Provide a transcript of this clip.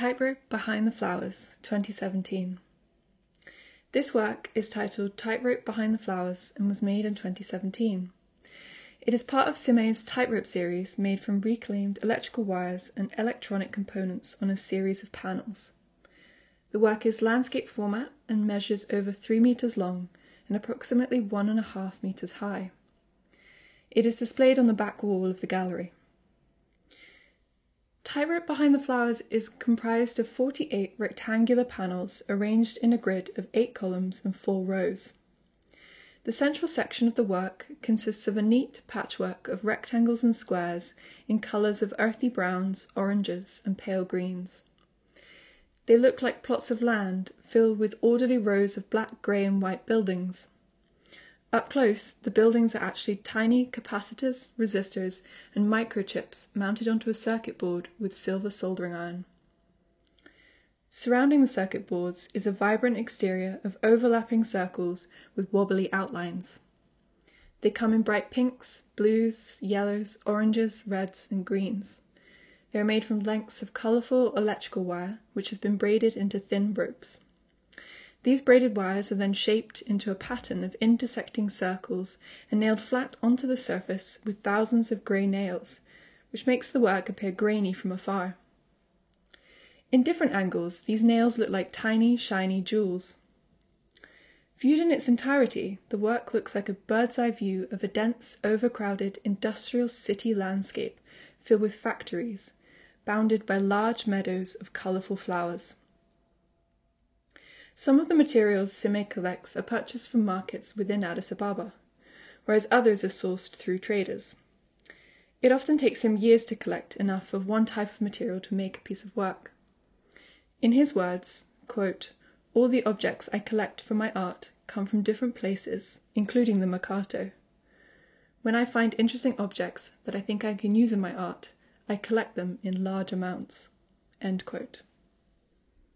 Tightrope Behind the Flowers, 2017. This work is titled Tightrope Behind the Flowers and was made in 2017. It is part of Sime's Tightrope series made from reclaimed electrical wires and electronic components on a series of panels. The work is landscape format and measures over 3 meters long and approximately 1.5 meters high. It is displayed on the back wall of the gallery. Tightrope Behind the Flowers is comprised of 48 rectangular panels arranged in a grid of 8 columns and 4 rows. The central section of the work consists of a neat patchwork of rectangles and squares in colours of earthy browns, oranges, and pale greens. They look like plots of land filled with orderly rows of black, grey, and white buildings. Up close, the buildings are actually tiny capacitors, resistors, and microchips mounted onto a circuit board with silver soldering iron. Surrounding the circuit boards is a vibrant exterior of overlapping circles with wobbly outlines. They come in bright pinks, blues, yellows, oranges, reds, and greens. They are made from lengths of colourful electrical wire which have been braided into thin ropes. These braided wires are then shaped into a pattern of intersecting circles and nailed flat onto the surface with thousands of grey nails, which makes the work appear grainy from afar. In different angles, these nails look like tiny, shiny jewels. Viewed in its entirety, the work looks like a bird's eye view of a dense, overcrowded industrial city landscape filled with factories, bounded by large meadows of colourful flowers. Some of the materials Sime collects are purchased from markets within Addis Ababa, whereas others are sourced through traders. It often takes him years to collect enough of one type of material to make a piece of work. In his words, all the objects I collect for my art come from different places, including the Mercato. When I find interesting objects that I think I can use in my art, I collect them in large amounts.